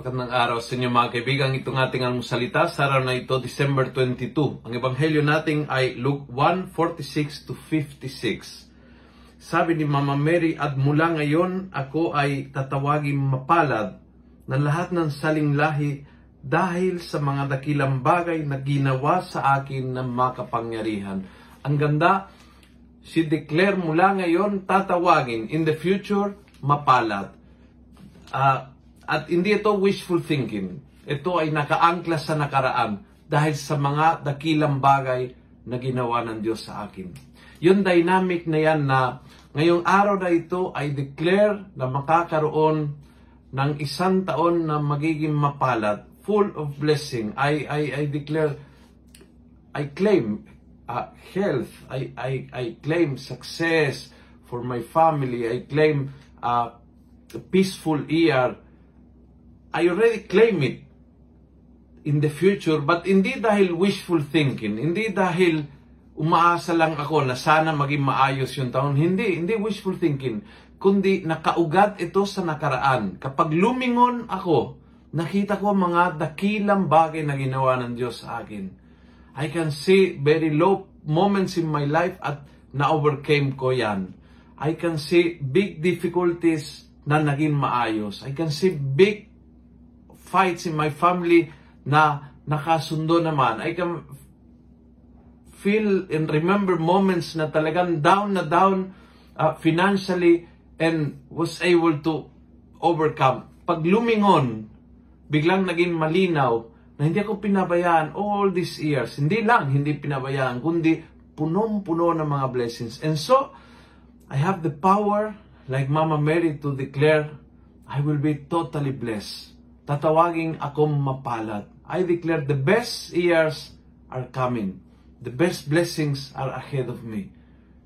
Magandang araw sa inyo mga kaibigan. Itong ating almusalita sa araw na ito, December 22. Ang ebanghelyo natin ay Luke 1:46 to 56. Sabi ni Mama Mary, at mula ngayon ako ay tatawagin mapalad ng lahat ng saling lahi dahil sa mga dakilang bagay na ginawa sa akin ng makapangyarihan. Ang ganda, si declare mula ngayon tatawagin in the future mapalad. Ah, at hindi ito wishful thinking. Ito ay nakaangkla sa nakaraan dahil sa mga dakilang bagay na ginawa ng Diyos sa akin. Yung dynamic na yan na ngayong araw na ito ay declare na makakaroon ng isang taon na magiging mapalad, full of blessing. I, I, I declare, I claim uh, health, I, I, I claim success for my family, I claim uh, a peaceful year, I already claim it in the future, but hindi dahil wishful thinking, hindi dahil umaasa lang ako na sana maging maayos yung taon. Hindi, hindi wishful thinking, kundi nakaugat ito sa nakaraan. Kapag lumingon ako, nakita ko mga dakilang bagay na ginawa ng Diyos sa akin. I can see very low moments in my life at na-overcame ko yan. I can see big difficulties na naging maayos. I can see big fights in my family na nakasundo naman. I can feel and remember moments na talagang down na down uh, financially and was able to overcome. Pag lumingon, biglang naging malinaw na hindi ako pinabayaan all these years. Hindi lang hindi pinabayaan, kundi punong-puno ng mga blessings. And so, I have the power, like Mama Mary, to declare, I will be totally blessed tatawagin akong mapalad. I declare the best years are coming. The best blessings are ahead of me.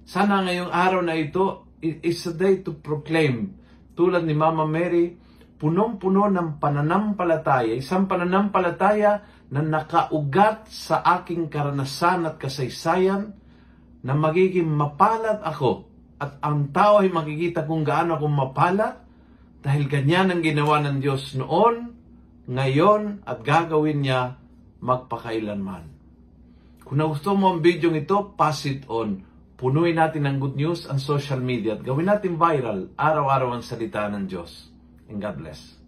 Sana ngayong araw na ito is a day to proclaim. Tulad ni Mama Mary, punong-puno ng pananampalataya. Isang pananampalataya na nakaugat sa aking karanasan at kasaysayan na magiging mapalad ako. At ang tao ay makikita kung gaano ako mapalad dahil ganyan ang ginawa ng Diyos noon, ngayon, at gagawin niya magpakailanman. Kung nagusto mo ang video ito, pass it on. Punuin natin ng good news ang social media at gawin natin viral araw-araw ang salita ng Diyos. And God bless.